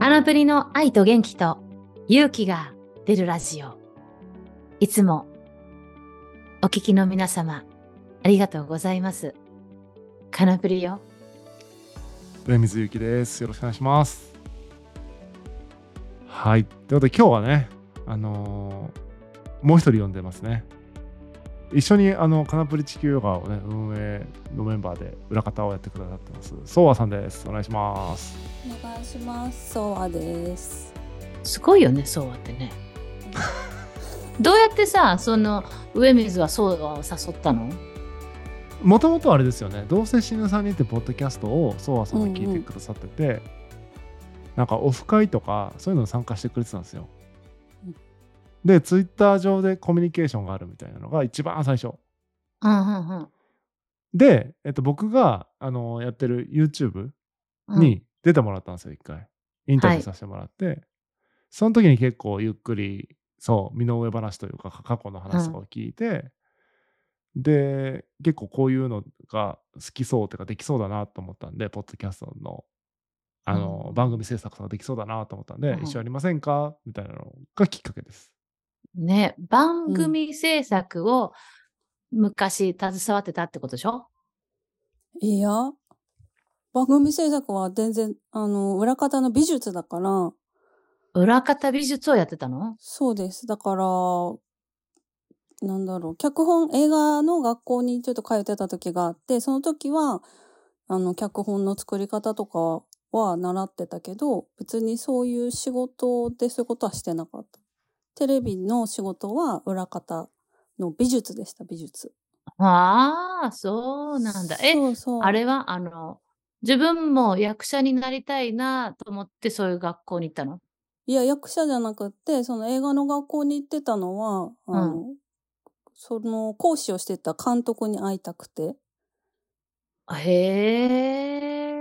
アナプリの愛と元気と勇気が出るラジオ。いつもお聞きの皆様、ありがとうございます。カナプリよ。上水ゆきです。よろしくお願いします。はい。ということで今日はね、あのーもう一人呼んでますね。一緒にあのカナプリ地球ヨガをね、運営のメンバーで裏方をやってくださってます。ソワさんです。お願いします。お願いします。ソワです。すごいよね、そうはってね。どうやってさ、その上水はそうはを誘ったの？もともとあれですよね、どうせ死ぬさんにってポッドキャストをソワさんが聞いてくださってて、なんかオフ会とかそういうのに参加してくれてたんですようん。で、ツイッター上でコミュニケーションがあるみたいなのが一番最初。うんうんうんで、えっと、僕があのやってる YouTube うん。に出てもらったんですよ、一回。インタビューさせてもらって、その時に結構ゆっくり、そう、身の上話というか、過去の話とかを聞いて、で、結構こういうのが好きそうというか、できそうだなと思ったんで、ポッドキャストのあの、うん番組制作とかできそうだなと思ったんで、うん一緒やりませんか？みたいなのがきっかけです。ね、番組制作を昔携わってたってことでしょ、いや、番組制作は全然、あの、裏方の美術だから、裏方美術をやってたの？そうです。だから、なんだろう、脚本、映画の学校にちょっと通ってた時があって、その時は、あの、脚本の作り方とかは習ってたけど、別にそういう仕事でそういうことはしてなかった。テレビの仕事は裏方の美術でした、美術。ああ、そうなんだ。え、そうそう。あれは、あの、自分も役者になりたいなと思ってそういう学校に行ったの？いや、役者じゃなくって、その映画の学校に行ってたのは、あの、その講師をしてた監督に会いたくて、へ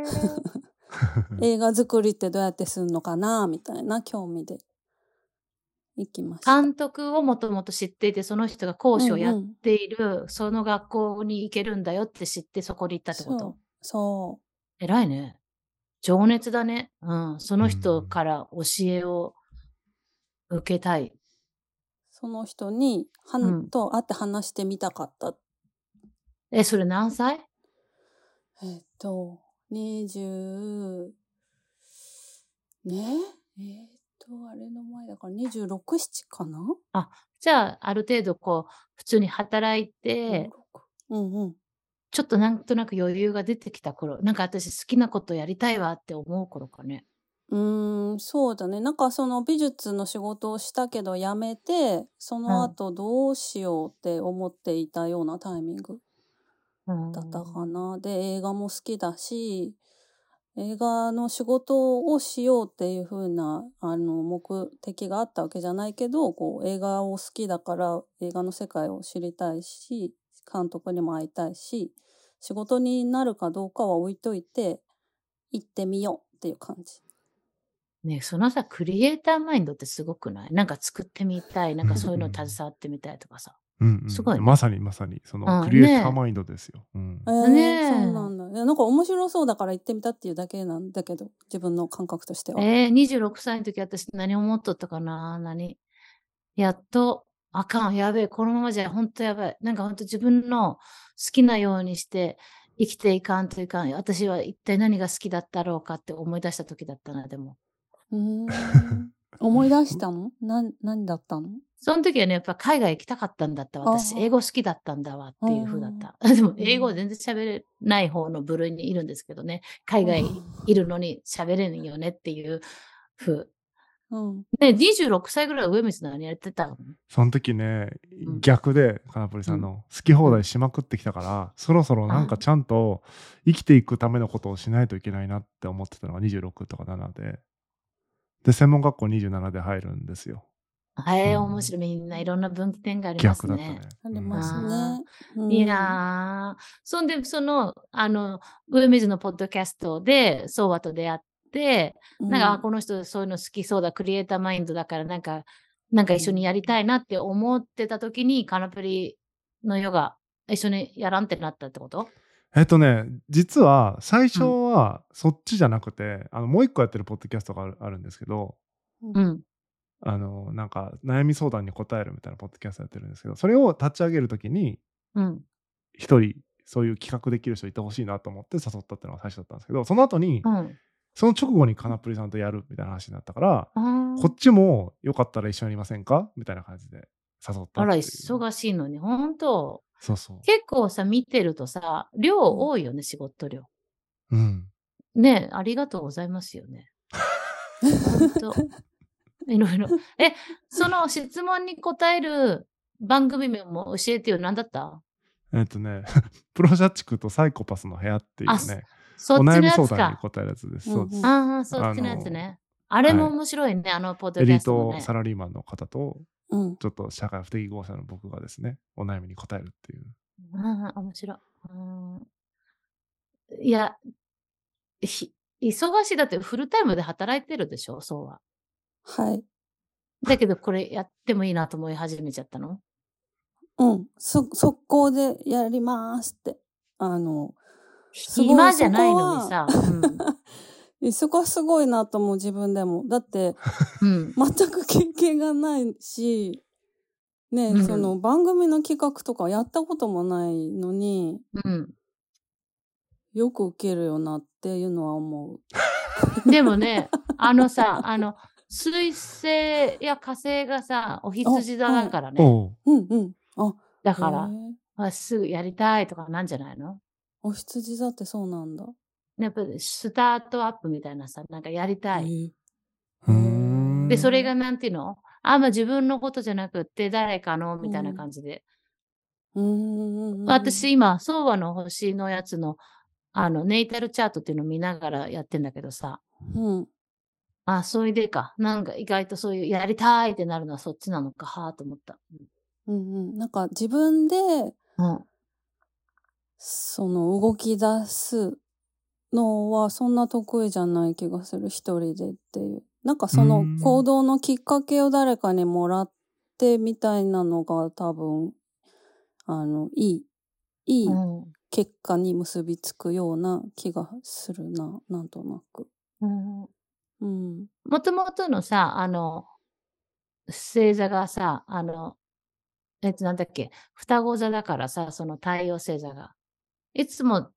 え。映画作りってどうやってするのかな、みたいな興味で行きました。監督をもともと知っていて、その人が講師をやっうんうんている、その学校に行けるんだよって知って、そこに行ったってこそうと。そ偉いね。情熱だね。うん。その人から教えを受けたい。う。その人に、はん、うんと会って話してみたかった。え、それ何歳？えっと、20、ね？えっと、あれの前だから26、7かな？じゃあ、ある程度こう、普通に働いて、うんうん。ちょっとなんとなく余裕が出てきた頃、なんか私好きなことやりたいわって思う頃かね。うーん、そうだね。なんかその美術の仕事をしたけど辞めて、その後どうしようって思っていたようなタイミングうんだったかな。で、映画も好きだし、映画の仕事をしようっていう風な、あの、目的があったわけじゃないけど、こう、映画を好きだから映画の世界を知りたいし、監督にも会いたいし、仕事になるかどうかは置いといて、行ってみようっていう感じ。ねそのさ、クリエイターマインドってすごくない？なんか作ってみたい、なんかそういうの 携わってみたいとかさ。うんうんすごいねまさにまさに、その、うんクリエイタねーマインドですよ。うんえー、ねえそうなんだ。いや、なんか面白そうだから行ってみたっていうだけなんだけど、自分の感覚としては。えー、26歳の時私何思っとったかな？何？やっと、あかん、やべえ、このままじゃ本当やばい。なんか本当自分の好きなようにして生きていかんといかん。私は一体何が好きだったろうかって思い出した時だったな、でも。うーん。思い出したの？な、何だったの？その時はね、やっぱ海外行きたかったんだった。私、英語好きだったんだわっていう風だった。でも、英語全然喋れない方の部類にいるんですけどね。海外いるのに喋れんよねっていう風。うん。ね、26歳ぐらい上水何やってたの？その時ねうん、逆で、カナプリさんの好き放題しまくってきたから、そろそろなんかちゃんと生きていくためのことをしないといけないなって思ってたのが26とか7で。で、専門学校27で入るんですよ。はい、うん面白い。みんないろんな分岐点があります逆だったねね。。ありますね。うんいやー、そんで、その、あの、上水のポッドキャストで、ソーワと出会って、なんか、あこの人そういうの好きそうだ、クリエイターマインドだから、なんか、なんか一緒にやりたいなって思ってた時に、カナプリのヨガ、一緒にやらんってなったってこと？えっとね、実は最初はそっちじゃなくて、あのもう一個やってるポッドキャストがあるあるんですけど、うん。あのなんか悩み相談に答えるみたいなポッドキャストやってるんですけど、それを立ち上げるときに、うん。一人そういう企画できる人いてほしいなと思って誘ったっていうのが最初だったんですけど、その後に、うん。その直後にカナプリさんとやるみたいな話になったから、あーこっちもよかったら一緒にやりませんかみたいな感じで誘ったあら、っていう忙しいのに、本当そうそう。結構さ、見てるとさ、量多いよね、仕事量。うん。ねありがとうございますよね。本当いろいろ。え、その質問に答える番組名も教えてよ。何だった？えっとね、プロジャチクとサイコパスの部屋っていうあね、お悩み。相談に答えるやつです。ああ、そっちのやつね。あれも面白いね、あのポッドエリーキャストもね。トサラリーマンの方と、うん。ちょっと社会不適合者の僕がですね、お悩みに答えるっていう。ああ、面白い。うんいや、ひ忙しいだってフルタイムで働いてるでしょ、そうは。はい。だけどこれやってもいいなと思い始めちゃったの？うん。そ、速攻でやりますって。あの、すごい暇じゃないのにさ。えそこはすごいなと思う、自分でも。だって、うん。うん全く経験がないし、ね、うんその番組の企画とかやったこともないのに、うん。よく受けるよなっていうのは思でもね、あのさ、あの、水星や火星がさ、お羊座だからね。おうんうん。あ、だからあすぐやりたいとかなんじゃないの？お羊座ってそうなんだ。やっぱりスタートアップみたいなさ、なんかやりたい。ーんで、それがなんていうの？あ、まあ自分のことじゃなくって誰かのみたいな感じで。うーん。私、今、相和の星のやつの、あの、ネイタルチャートっていうのを見ながらやってんだけどさ、うん。あ、そういうでか。なんか意外とそういうやりたいってなるのはそっちなのか、はあと思った。うんうん。なんか自分で、うん。その動き出すのはそんな得意じゃない気がする。一人でっていう。なんかそのうん行動のきっかけを誰かにもらってみたいなのが多分、あの、いい、いいうん結果に結びつくような気がするな。なんとなく。うんうん。もともとのさ、あの、星座がさ、あの、えっと、なんだっけ、双子座だからさ、その太陽星座が。いつも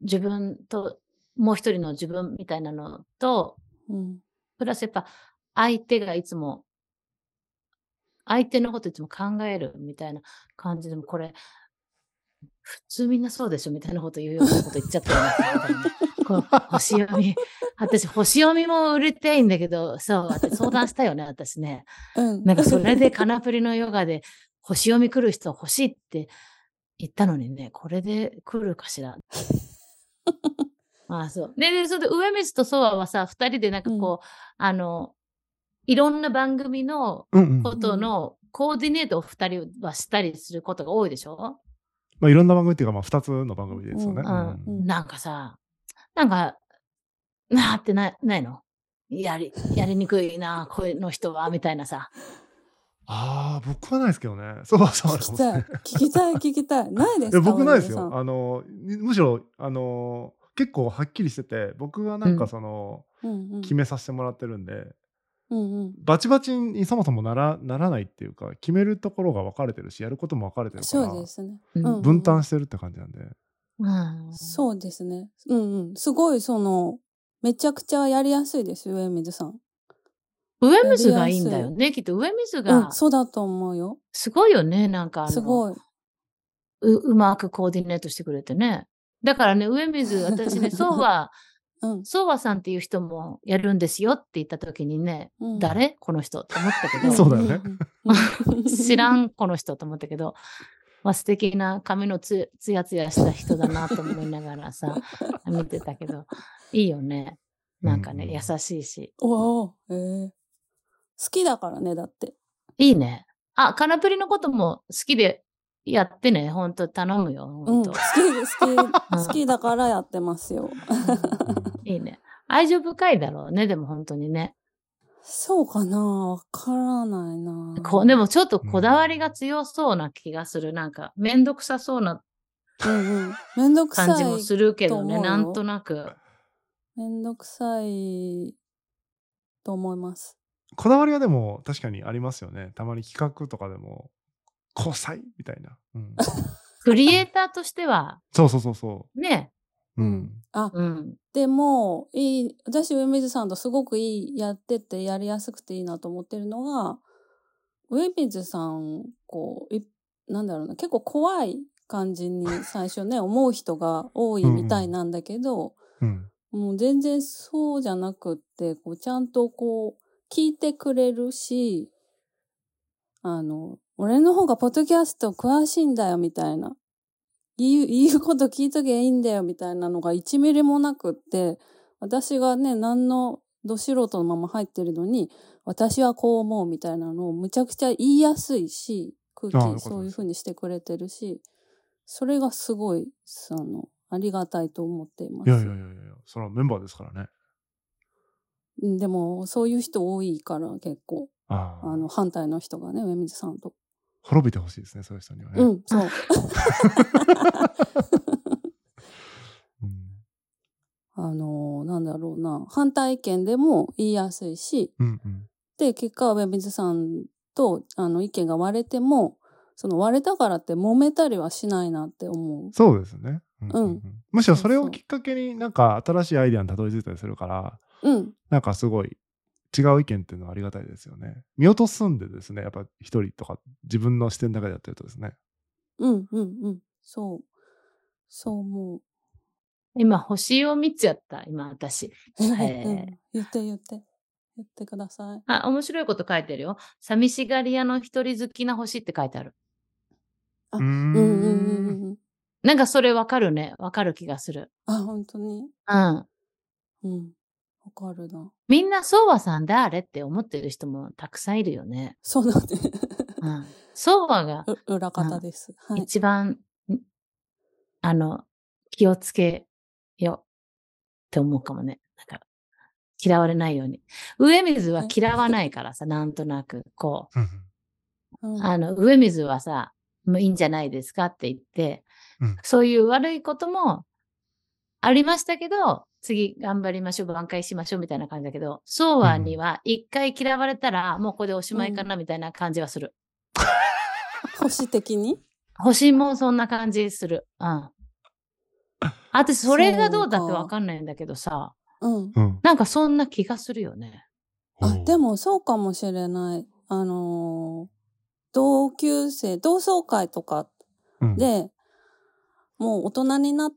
自分と、もう一人の自分みたいなのと、うん。プラスやっぱ相手がいつも、相手のこといつも考えるみたいな感じでも、これ、普通みんなそうでしょみたいなこと言うようなこと言っちゃったよね。こう星読み。私、星読みも売りたいんだけど、そう、私相談したよね、私ね。うん。なんかそれで カナプリのヨガで星読み来る人欲しいって言ったのにね、これで来るかしら。ああ、そう。で、でそれで上水とソワはさ、二人でなんかこう、あの、いろんな番組のうんうんことのコーディネートを二人はしたりすることが多いでしょ、まあ、いろんな番組っていうか、まあ、2つの番組ですよね。ううんうんなんかさ、なんか、なーってなないの？やり、やりにくいな、この人は、みたいなさ。ああ、僕はないですけどね。そうそうあるか聞きたい。聞きたい、聞きたい。ないですか僕ないですよ。あのむしろあの結構はっきりしてて僕はなんかうんその、うんうん。決めさせてもらってるんでうんうん。バチバチにそもそもならならないっていうか決めるところが分かれてるしやることも分かれてるからそうですね。うんうんうん分担してるって感じなんで、うん。そうですね。うんうん。すごい、その、めちゃくちゃやりやすいです、上水さん。上水がいいんだよね。きっと上水うがん、そうだと思うよ。すごいよね。なんかあのすごい。う、うまくコーディネートしてくれてね。だからね、上水、私ね、そうは、うん。そうはさんっていう人もやるんですよって言った時にね、うん誰？この人って思ったけど、そうだよねうん。知らんこの人と思ったけど、まあ、素敵な髪のつつやつやした人だなと思いながらさ、見てたけど、いいよね。なんかね、うんうん優しいし。おお、ええ好きだからね、だって。いいね。あ、カナプリのことも好きでやってね。ほんと頼むよ。ほうん好き、好き、好きだからやってますよ。いいね。愛情深いだろうね。でも本当にね。そうかな？わからないなこうでもちょっとこだわりが強そうな気がする。なんか、めんどくさそうなうんうん。めんどくさ感じもい。するけどね、なんとなく。めんどくさいと思います。こだわりはでも確かにありますよね。たまに企画とかでも、交際みたいな。うん、クリエイターとしては、そうそうそうそね、う。ううんん。あ、うん。でも、いい、私、上水さんとすごくいい、やっててやりやすくていいなと思ってるのが、上水さん、こう、いなんだろうな、結構怖い感じに最初ね、思う人が多いみたいなんだけど、うん。もう全然そうじゃなくって、こう、ちゃんとこう、聞いてくれるし、あの、俺の方がポッドキャスト詳しいんだよ、みたいな。言う、言うこと聞いときゃいいんだよ、みたいなのが1ミリもなくって、私がね、何のど素人のまま入ってるのに、私はこう思うみたいなのをむちゃくちゃ言いやすいし、空気そういう風にしてくれてるし、それがすごい、その、ありがたいと思っています。いやいやいやいや、それはメンバーですからね。うんでも、そういう人多いから結構、あの、反対の人がね、上水さんと。滅びてほしいですね、そういう人にはね。うん、そう。うんあの、なんだろうな、反対意見でも言いやすいし、うんうんで、結果は上水さんと、あの、意見が割れても、その割れたからって揉めたりはしないなって思う。そうですね。うんうんむしろそれをきっかけになんか新しいアイデアにたどり着いたりするから、うん、なんかすごい違う意見っていうのはありがたいですよね。見落とすんでですね、やっぱ一人とか自分の視点だけでやってるとですね。うん、うん、うん。そう。そう思う。今、星を3つやった、今、私。えへうんえ。言って言って。言ってください。あ、面白いこと書いてるよ。寂しがり屋の一人好きな星って書いてある。あうん、うん、うん、うん。なんかそれわかるね。わかる気がする。あ、本当に？うん。うん。わかるな。みんな、ソワさん誰って思ってる人もたくさんいるよね。そうなんで。うん。ソワがう裏方です。はい。一番、んあの、気をつけよって思うかもね。なんか、嫌われないように。上水は嫌わないからさ、なんとなく、こうんうんう、あの、上水はさ、もういいんじゃないですかって言って、うんそういう悪いこともありましたけど、次頑張りましょう、挽回しましょうみたいな感じだけど、ソワには一回嫌われたら、もうここでおしまいかなみたいな感じはする。星的に？星もそんな感じする。うん。私、それがどうだってわかんないんだけどさ、うん。うん。なんかそんな気がするよね。あ、でも、もそうかもしれない。あのー同級生、同窓会とかうん、で、もう大人になっ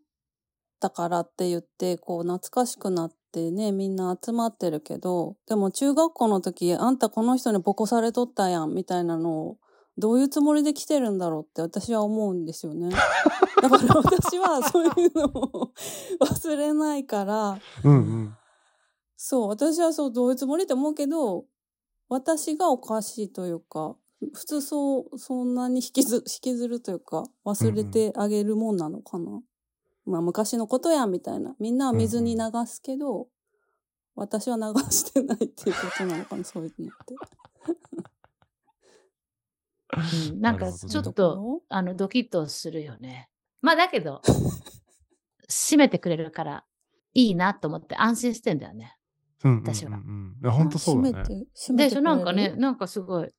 たからって言って、こう懐かしくなってね、みんな集まってるけど、でも中学校の時、あんたこの人にボコされとったやん、みたいなのを、どういうつもりで来てるんだろうって私は思うんですよね。だから私はそういうのを 忘れないから、うんうん。そう、私はそう、どういうつもりって思うけど、私がおかしいというか、普通そう、そんなに引きず、引きずるというか、忘れてあげるもんなのかな。まあ昔のことやんみたいな。みんなは水に流すけど、私は流してないっていうことなのかな、そういうのって。うん、なんかちょっと、あの、ドキッとするよね。まあだけど、閉めてくれるからいいなと思って安心してんだよね。うんうんうん私はうん。いや、本当そうだね。あ閉めて、閉めでしょてくれる？なんかね、なんかすごい、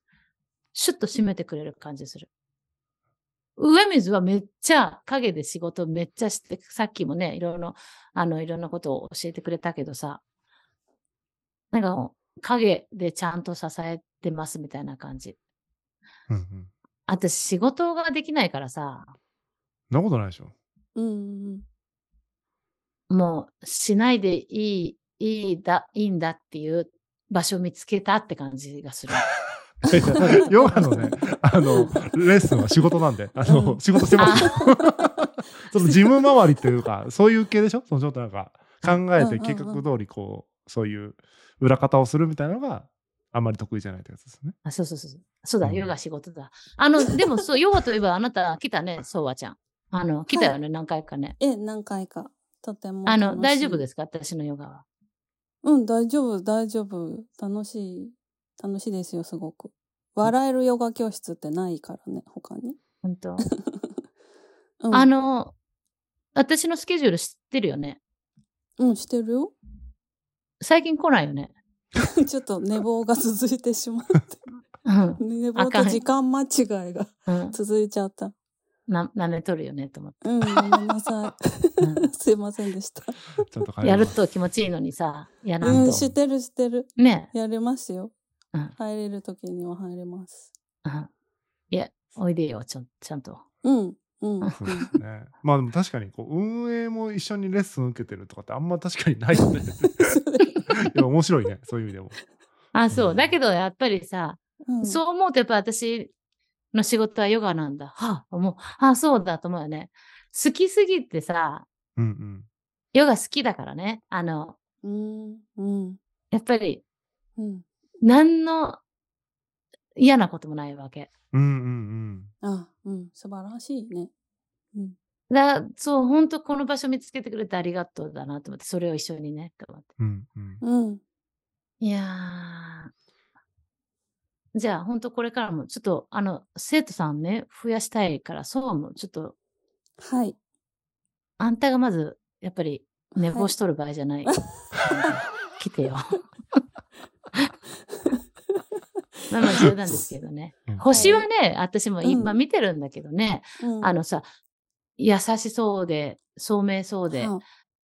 シュッと閉めてくれる感じする。上水はめっちゃ影で仕事めっちゃして、さっきもね、いろいろ、あの、いろんなことを教えてくれたけどさ、なんか影でちゃんと支えてますみたいな感じ。うんうん。私仕事ができないからさ、なことないでしょ。うんうんもうしないでいい、いいだ、いいんだっていう場所見つけたって感じがする。ヨガのね、あの、レッスンは仕事なんで、あの、うん仕事してますよ。その事務周りっていうか、そういう系でしょ？そのちょっとなんか、考えて計画通りこう、そういう裏方をするみたいなのがあんまり得意じゃないってやつですね。あ、そうそうそうそう。そうだ、うんヨガ仕事だ。あの、でもそう、ヨガといえばあなた来たね、そうわちゃん。あの、来たよね、何回かね。え、何回か。とても。。あの、大丈夫ですすか？私のヨガは。うん、大丈夫、大丈夫。楽しい、楽しいですよ、すごく。笑えるヨガ教室ってないからね、他に。本当？うん、あの、私のスケジュール知ってるよね？うん、してるよ。最近来ないよね？ちょっと寝坊が続いてしまって。うん。寝坊と時間間違いがうん。続いちゃった。な、舐めとるよねと思って。うん、ごめんなさうんい。すいませんでした。ちょっと帰やると気持ちいいのにさ、やらうんん、と。知ってる知ってる。ねやれますよ。うん入れる時には入れます。うん。いや、おいでよ、ちょ、ちゃんと。うん、うん、うん。そうですね。まあでも確かにこう運営も一緒にレッスン受けてるとかってあんま確かにないよね。いや面白いね、そういう意味でも。あ、そうう。んだけど、やっぱりさ、うん、そう思うとやっぱ私の仕事はヨガなんだ。はあ、もう、あそうだと思うよね。好きすぎてさ、うんうん。ヨガ好きだからね。あの、うん、うん、やっぱり、うん。何の嫌なこともないわけ。うんうんあ、うん、素晴らしいね。うん、だそう、本当この場所見つけてくれてありがとうだなと思って、それを一緒にね、と思って。うん。うんうん。うん。いやー。じゃあ、本当これからも、ちょっと、あの、生徒さんね、増やしたいから、そうも、ちょっと、はい。あんたがまず、やっぱり、寝はい坊しとる場合じゃない。来てよ。まあまあ冗談ですけどねうん。星はね、私も今うん見てるんだけどね、うん、あのさ、優しそうで、聡明そうで、は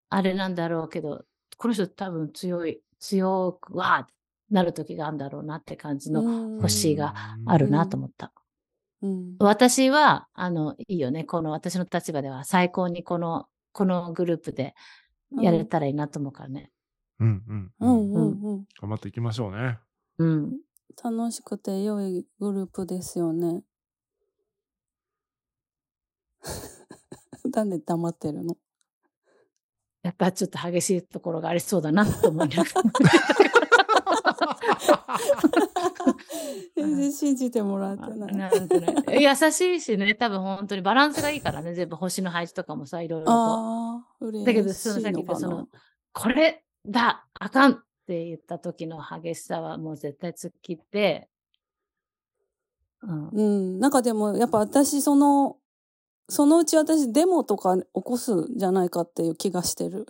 あれなんだろうけど、この人多分強い、強く、わーってなる時があるんだろうなって感じのうん星があるなと思った。うん、私は、あの、いいよね。この私の立場では最高にこの、このグループでやれたらいいなと思うからね。うんうんううん。ん、うん、うん。頑張っていきましょうね。うん。楽しくて良いグループですよね。なんで黙ってるの？やっぱちょっと激しいところがありそうだなと思いながら。全然信じてもらってない。優しいしね、多分本当にバランスがいいからね、全部星の配置とかもさ、いろいろと。だけどそのさっき言ったそのこれだあかんって言った時の激しさはもう絶対突っ切って、うん、うん、なんかでもやっぱ私そのそのうち私デモとか起こすんじゃないかっていう気がしてる。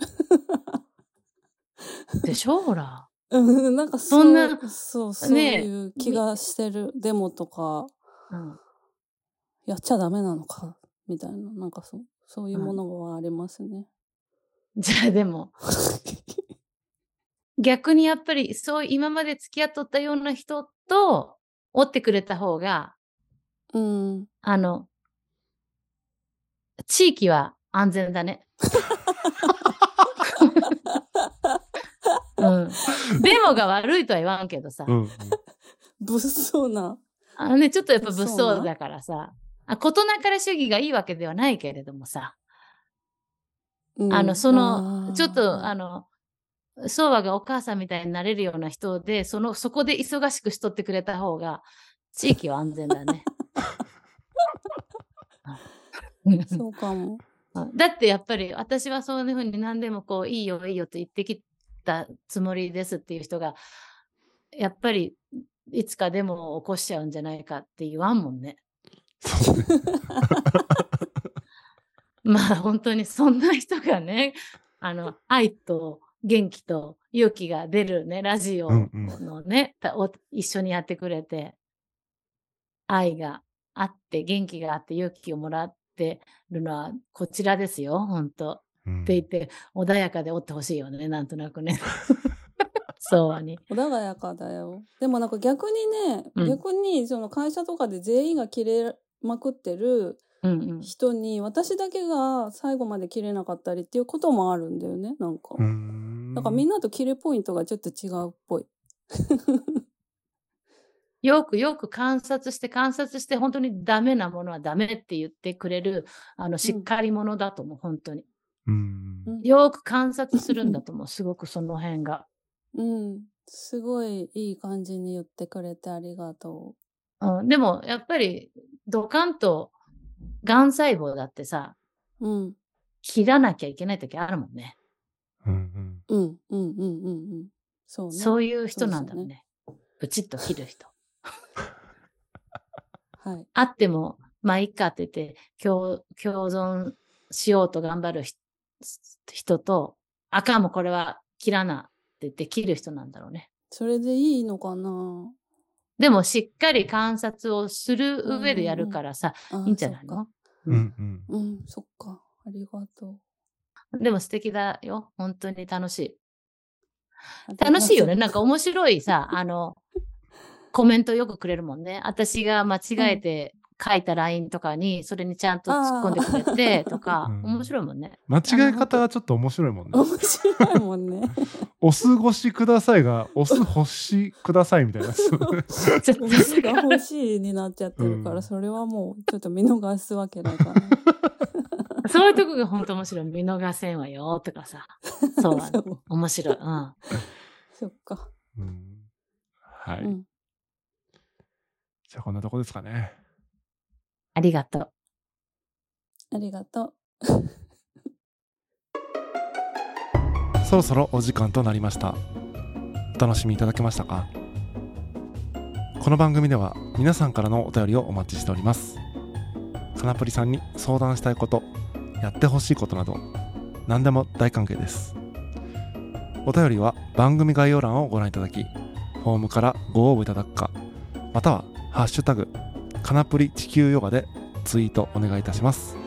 でしょほら。うん、なんかそんなそうそういう気がしてる。デモとかうん、やっちゃダメなのかみたいななんかそうそういうものはありますね。じゃあでも、逆にやっぱりそう今まで付き合っとったような人と追ってくれた方が、うん、あの、地域は安全だね。うん。デモが悪いとは言わんけどさ。うんうん。物騒な。あのね、ちょっとやっぱ物そうな騒だからさ。あ、事なかれ主義がいいわけではないけれどもさ。うんあの、その、ちょっと、あの、の、ソワがお母さんみたいになれるような人で、その、そこで忙しくしとってくれた方が、地域は安全だね。う んそうかも。うんだってやっぱり私はそういうふうに何でもこういいよいいよと言ってきたつもりですっていう人がやっぱりいつかデモを起こしちゃうんじゃないかって言わんもんね。まあ本当にそんな人がねあの愛と元気と勇気が出るねラジオうんうん。のね、たお一緒にやってくれて愛があって元気があって勇気をもらってるのはこちらですよ本当。うん。って言って穏やかでおってほしいよねなんとなくね。そうに。穏やかだよ。でもなんか逆にね、うん。逆にその会社とかで全員が切れまくってるうんうん。人に私だけが最後まで切れなかったりっていうこともあるんだよね、なんか。うーん。なんかみんなと切れポイントがちょっと違うっぽい。よくよく観察して観察して本当にダメなものはダメって言ってくれるあのしっかり者だと思う、本当に。うん。うんよく観察するんだと思うすごくその辺が、うん。すごいいい感じに言ってくれてありがとうん、でもやっぱりドカンとがん細胞だってさう。うん。切らなきゃいけない時あるもんねうんうんうん、うん、うん、うん、うん。そうね。そういう人なんだろうそうねブチッと切る人 はい。あってもまあいいかって言って共共存しようと頑張るひ人と、あかんもうこれは切らなってできる人なんだろうね。それでいいのかな？でもしっかり観察をする上でやるからさ、あいいんじゃないの？うんうん。うん、そっか。ありがとう。でも素敵だよ。本当に楽しい。楽しいよね。なんか面白いさ、あの、コメントよくくれるもんね。私が間違えて書いた LINE とかに、それにちゃんと突っ込んでくれてとか う、ん面白いもんね。間違い方がちょっと面白いもんね。面白いもんね。お過ごしくださいが、おす星くださいみたいな。ちょっと星が欲しいになっちゃってるから、うんそれはもうちょっと見逃すわけだから。そういうとこが本当面白い。見逃せんわよとかさ。そう。そう面白い。うん。そっか。うんはい。うん。じゃあこんなとこですかね。ありがとう。ありがとう。そろそろお時間となりました。お楽しみいただけましたか？この番組では皆さんからのお便りをお待ちしております。かなぷりさんに相談したいこと、やってほしいことなど、何でも大歓迎です。お便りは番組概要欄をご覧いただき、フォームからご応募いただくか、またはハッシュタグ、カナプリ地球ヨガでツイートお願いいたします。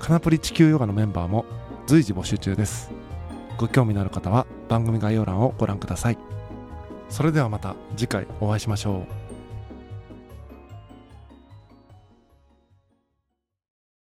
カナプリ地球ヨガのメンバーも随時募集中です。ご興味のある方は番組概要欄をご覧ください。それではまた次回お会いしましょう。